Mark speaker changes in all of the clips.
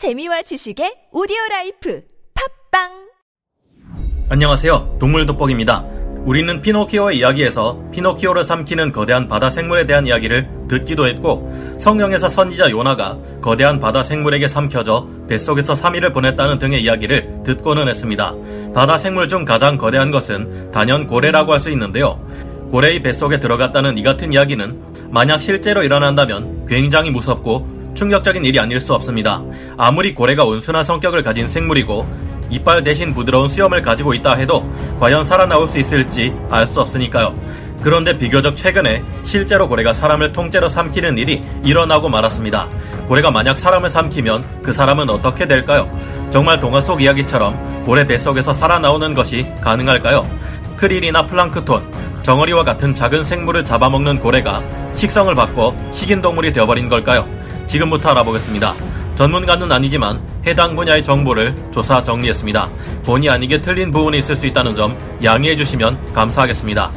Speaker 1: 재미와 지식의 오디오 라이프 팟빵
Speaker 2: 안녕하세요. 동물 돋보기입니다. 우리는 피노키오의 이야기에서 피노키오를 삼키는 거대한 바다 생물에 대한 이야기를 듣기도 했고 성경에서 선지자 요나가 거대한 바다 생물에게 삼켜져 뱃속에서 3일을 보냈다는 등의 이야기를 듣고는 했습니다. 바다 생물 중 가장 거대한 것은 단연 고래라고 할 수 있는데요. 고래의 뱃속에 들어갔다는 이 같은 이야기는 만약 실제로 일어난다면 굉장히 무섭고 충격적인 일이 아닐 수 없습니다. 아무리 고래가 온순한 성격을 가진 생물이고 이빨 대신 부드러운 수염을 가지고 있다 해도 과연 살아나올 수 있을지 알 수 없으니까요. 그런데 비교적 최근에 실제로 고래가 사람을 통째로 삼키는 일이 일어나고 말았습니다. 고래가 만약 사람을 삼키면 그 사람은 어떻게 될까요? 정말 동화 속 이야기처럼 고래 뱃속에서 살아나오는 것이 가능할까요? 크릴이나 플랑크톤, 정어리와 같은 작은 생물을 잡아먹는 고래가 식성을 바꿔 식인동물이 되어버린 걸까요? 지금부터 알아보겠습니다. 전문가는 아니지만 해당 분야의 정보를 조사 정리했습니다. 본의 아니게 틀린 부분이 있을 수 있다는 점 양해해 주시면 감사하겠습니다.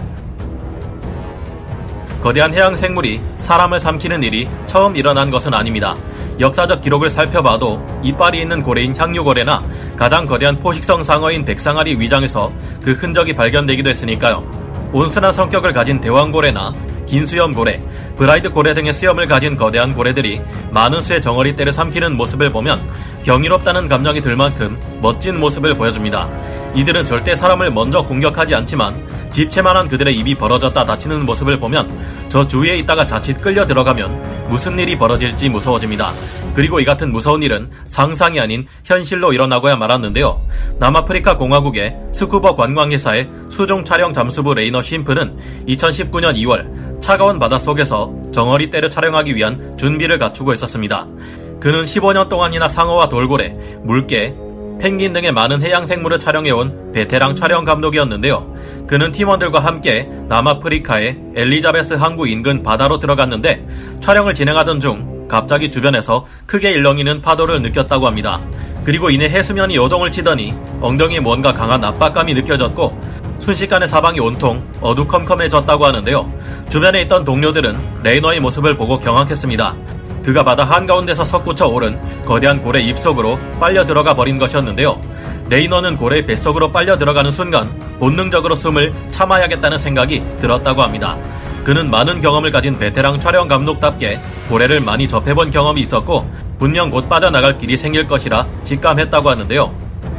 Speaker 2: 거대한 해양 생물이 사람을 삼키는 일이 처음 일어난 것은 아닙니다. 역사적 기록을 살펴봐도 이빨이 있는 고래인 향유고래나 가장 거대한 포식성 상어인 백상아리 위장에서 그 흔적이 발견되기도 했으니까요. 온순한 성격을 가진 대왕고래나 긴수염 고래, 브라이드 고래 등의 수염을 가진 거대한 고래들이 많은 수의 정어리 떼를 삼키는 모습을 보면 경이롭다는 감정이 들 만큼 멋진 모습을 보여줍니다. 이들은 절대 사람을 먼저 공격하지 않지만 집채만한 그들의 입이 벌어졌다 다치는 모습을 보면 저 주위에 있다가 자칫 끌려 들어가면 무슨 일이 벌어질지 무서워집니다. 그리고 이 같은 무서운 일은 상상이 아닌 현실로 일어나고야 말았는데요. 남아프리카 공화국의 스쿠버 관광회사의 수중 촬영 잠수부 레이너 쉼프는 2019년 2월 차가운 바닷속에서 정어리 떼를 촬영하기 위한 준비를 갖추고 있었습니다. 그는 15년 동안이나 상어와 돌고래, 물개, 펭귄 등의 많은 해양 생물을 촬영해온 베테랑 촬영 감독이었는데요. 그는 팀원들과 함께 남아프리카의 엘리자베스 항구 인근 바다로 들어갔는데 촬영을 진행하던 중 갑자기 주변에서 크게 일렁이는 파도를 느꼈다고 합니다. 그리고 이내 해수면이 요동을 치더니 엉덩이에 뭔가 강한 압박감이 느껴졌고 순식간에 사방이 온통 어두컴컴해졌다고 하는데요. 주변에 있던 동료들은 레이너의 모습을 보고 경악했습니다. 그가 바다 한가운데서 솟구쳐 오른 거대한 고래 입속으로 빨려 들어가 버린 것이었는데요. 레이너는 고래의 뱃속으로 빨려 들어가는 순간 본능적으로 숨을 참아야겠다는 생각이 들었다고 합니다. 그는 많은 경험을 가진 베테랑 촬영 감독답게 고래를 많이 접해본 경험이 있었고 분명 곧 빠져나갈 길이 생길 것이라 직감했다고 하는데요.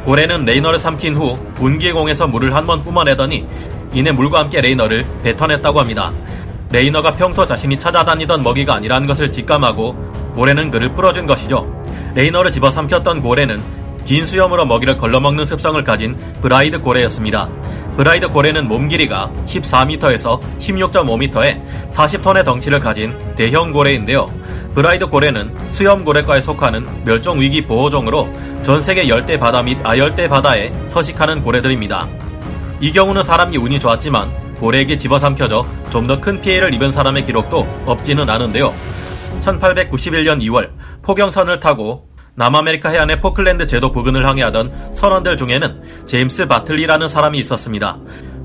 Speaker 2: 고래는 레이너를 삼킨 후 분기의 공에서 물을 한 번 뿜어내더니 이내 물과 함께 레이너를 뱉어냈다고 합니다. 레이너가 평소 자신이 찾아다니던 먹이가 아니라는 것을 직감하고 고래는 그를 풀어준 것이죠. 레이너를 집어삼켰던 고래는 긴 수염으로 먹이를 걸러먹는 습성을 가진 브라이드 고래였습니다. 브라이드 고래는 몸 길이가 14m에서 16.5m에 40톤의 덩치를 가진 대형 고래인데요. 브라이드 고래는 수염 고래과에 속하는 멸종 위기 보호종으로 전 세계 열대 바다 및 아열대 바다에 서식하는 고래들입니다. 이 경우는 사람이 운이 좋았지만 고래에게 집어삼켜져 좀 더 큰 피해를 입은 사람의 기록도 없지는 않은데요. 1891년 2월 포경선을 타고 남아메리카 해안의 포클랜드 제도 부근을 항해하던 선원들 중에는 제임스 바틀리라는 사람이 있었습니다.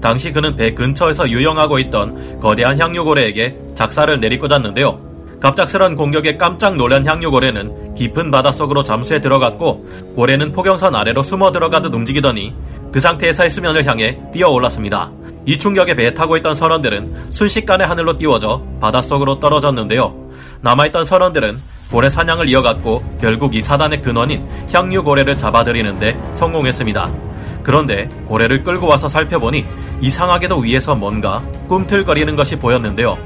Speaker 2: 당시 그는 배 근처에서 유영하고 있던 거대한 향유고래에게 작사를 내리꽂았는데요. 갑작스런 공격에 깜짝 놀란 향유고래는 깊은 바닷속으로 잠수해 들어갔고 고래는 포경선 아래로 숨어 들어가듯 움직이더니 그 상태에서의 수면을 향해 뛰어 올랐습니다. 이 충격에 배에 타고 있던 선원들은 순식간에 하늘로 띄워져 바닷속으로 떨어졌는데요. 남아있던 선원들은 고래 사냥을 이어갔고 결국 이 사단의 근원인 향유 고래를 잡아들이는데 성공했습니다. 그런데 고래를 끌고 와서 살펴보니 이상하게도 위에서 뭔가 꿈틀거리는 것이 보였는데요.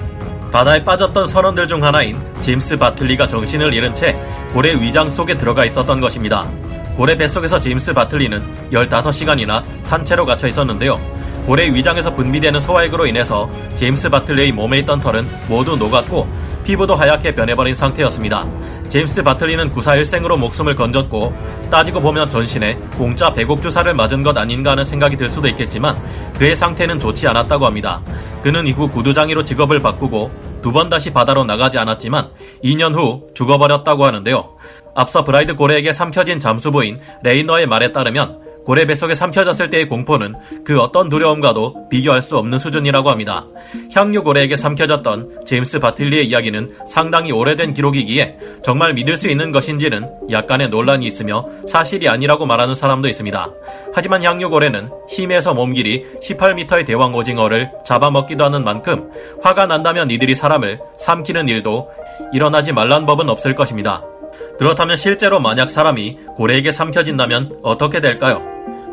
Speaker 2: 바다에 빠졌던 선원들 중 하나인 제임스 바틀리가 정신을 잃은 채 고래 위장 속에 들어가 있었던 것입니다. 고래 뱃속에서 제임스 바틀리는 15시간이나 산채로 갇혀 있었는데요. 고래 위장에서 분비되는 소화액으로 인해서 제임스 바틀리의 몸에 있던 털은 모두 녹았고 피부도 하얗게 변해버린 상태였습니다. 제임스 바틀리는 구사일생으로 목숨을 건졌고 따지고 보면 전신에 공짜 배곡 주사를 맞은 것 아닌가 하는 생각이 들 수도 있겠지만 그의 상태는 좋지 않았다고 합니다. 그는 이후 구두장이로 직업을 바꾸고 두 번 다시 바다로 나가지 않았지만 2년 후 죽어버렸다고 하는데요. 앞서 브라이드 고래에게 삼켜진 잠수부인 레이너의 말에 따르면 고래 뱃속에 삼켜졌을 때의 공포는 그 어떤 두려움과도 비교할 수 없는 수준이라고 합니다. 향유 고래에게 삼켜졌던 제임스 바틀리의 이야기는 상당히 오래된 기록이기에 정말 믿을 수 있는 것인지는 약간의 논란이 있으며 사실이 아니라고 말하는 사람도 있습니다. 하지만 향유 고래는 힘에서 몸길이 18m의 대왕 오징어를 잡아먹기도 하는 만큼 화가 난다면 이들이 사람을 삼키는 일도 일어나지 말란 법은 없을 것입니다. 그렇다면 실제로 만약 사람이 고래에게 삼켜진다면 어떻게 될까요?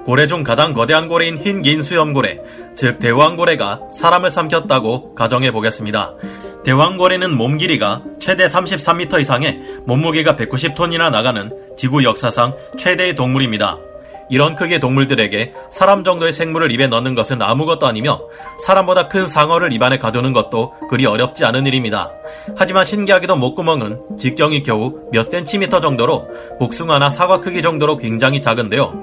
Speaker 2: 고래 중 가장 거대한 고래인 흰 긴 수염고래, 즉 대왕고래가 사람을 삼켰다고 가정해 보겠습니다. 대왕고래는 몸 길이가 최대 33m 이상에 몸무게가 190톤이나 나가는 지구 역사상 최대의 동물입니다. 이런 크기의 동물들에게 사람 정도의 생물을 입에 넣는 것은 아무것도 아니며 사람보다 큰 상어를 입안에 가두는 것도 그리 어렵지 않은 일입니다. 하지만 신기하게도 목구멍은 직경이 겨우 몇 센티미터 정도로 복숭아나 사과 크기 정도로 굉장히 작은데요.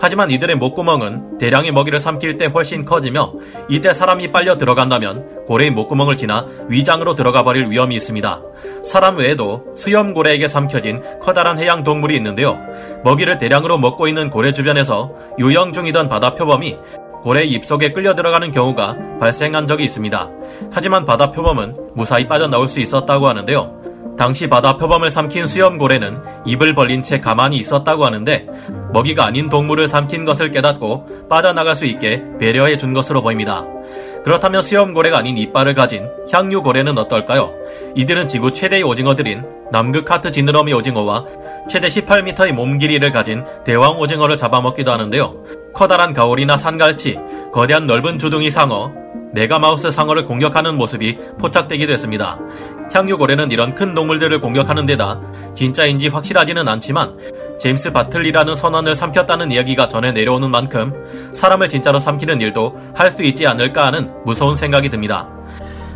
Speaker 2: 하지만 이들의 목구멍은 대량의 먹이를 삼킬 때 훨씬 커지며 이때 사람이 빨려 들어간다면 고래의 목구멍을 지나 위장으로 들어가 버릴 위험이 있습니다. 사람 외에도 수염고래에게 삼켜진 커다란 해양 동물이 있는데요. 먹이를 대량으로 먹고 있는 고래 주변에서 유영 중이던 바다 표범이 고래 입속에 끌려 들어가는 경우가 발생한 적이 있습니다. 하지만 바다 표범은 무사히 빠져나올 수 있었다고 하는데요. 당시 바다 표범을 삼킨 수염고래는 입을 벌린 채 가만히 있었다고 하는데 먹이가 아닌 동물을 삼킨 것을 깨닫고 빠져나갈 수 있게 배려해 준 것으로 보입니다. 그렇다면 수염고래가 아닌 이빨을 가진 향유고래는 어떨까요? 이들은 지구 최대의 오징어들인 남극 하트 지느러미 오징어와 최대 18m의 몸 길이를 가진 대왕 오징어를 잡아먹기도 하는데요. 커다란 가오리나 산갈치, 거대한 넓은 주둥이 상어, 메가마우스 상어를 공격하는 모습이 포착되기도 했습니다. 향유고래는 이런 큰 동물들을 공격하는 데다 진짜인지 확실하지는 않지만 제임스 바틀리라는 선원을 삼켰다는 이야기가 전해 내려오는 만큼 사람을 진짜로 삼키는 일도 할 수 있지 않을까 하는 무서운 생각이 듭니다.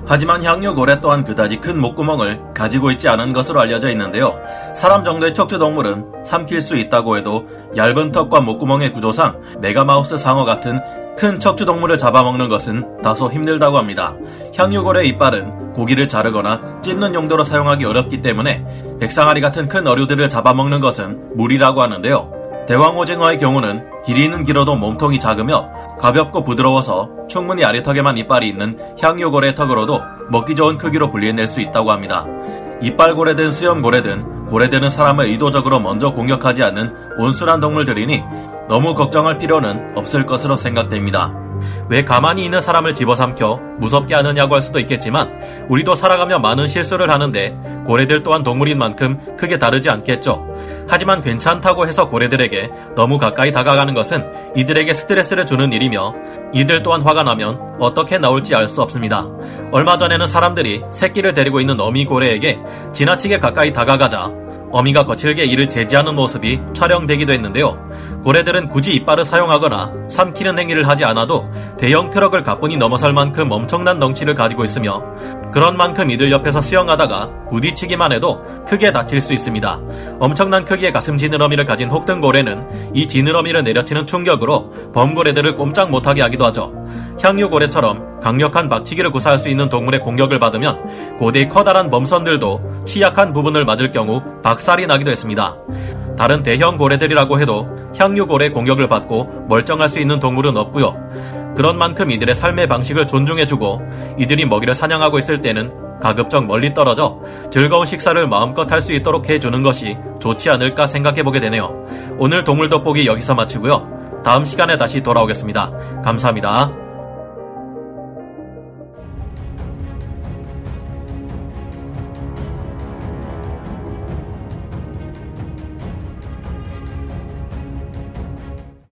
Speaker 2: 하지만 향유고래 또한 그다지 큰 목구멍을 가지고 있지 않은 것으로 알려져 있는데요. 사람 정도의 척추동물은 삼킬 수 있다고 해도 얇은 턱과 목구멍의 구조상 메가마우스 상어 같은 큰 척추동물을 잡아먹는 것은 다소 힘들다고 합니다. 향유고래 이빨은 고기를 자르거나 찢는 용도로 사용하기 어렵기 때문에 백상아리 같은 큰 어류들을 잡아먹는 것은 무리라고 하는데요. 대왕오징어의 경우는 길이는 길어도 몸통이 작으며 가볍고 부드러워서 충분히 아래턱에만 이빨이 있는 향유고래 턱으로도 먹기 좋은 크기로 분리해낼 수 있다고 합니다. 이빨 고래든 수염 고래든 고래들은 사람을 의도적으로 먼저 공격하지 않는 온순한 동물들이니 너무 걱정할 필요는 없을 것으로 생각됩니다. 왜 가만히 있는 사람을 집어삼켜 무섭게 하느냐고 할 수도 있겠지만 우리도 살아가며 많은 실수를 하는데 고래들 또한 동물인 만큼 크게 다르지 않겠죠. 하지만 괜찮다고 해서 고래들에게 너무 가까이 다가가는 것은 이들에게 스트레스를 주는 일이며 이들 또한 화가 나면 어떻게 나올지 알 수 없습니다. 얼마 전에는 사람들이 새끼를 데리고 있는 어미 고래에게 지나치게 가까이 다가가자 어미가 거칠게 이를 제지하는 모습이 촬영되기도 했는데요. 고래들은 굳이 이빨을 사용하거나 삼키는 행위를 하지 않아도 대형 트럭을 가뿐히 넘어설 만큼 엄청난 덩치를 가지고 있으며 그런 만큼 이들 옆에서 수영하다가 부딪히기만 해도 크게 다칠 수 있습니다. 엄청난 크기의 가슴 지느러미를 가진 혹등고래는 이 지느러미를 내려치는 충격으로 범고래들을 꼼짝 못하게 하기도 하죠. 향유고래처럼 강력한 박치기를 구사할 수 있는 동물의 공격을 받으면 고대의 커다란 범선들도 취약한 부분을 맞을 경우 박살이 나기도 했습니다. 다른 대형 고래들이라고 해도 향유고래 공격을 받고 멀쩡할 수 있는 동물은 없고요. 그런 만큼 이들의 삶의 방식을 존중해주고 이들이 먹이를 사냥하고 있을 때는 가급적 멀리 떨어져 즐거운 식사를 마음껏 할 수 있도록 해주는 것이 좋지 않을까 생각해보게 되네요. 오늘 동물 돋보기 여기서 마치고요. 다음 시간에 다시 돌아오겠습니다. 감사합니다.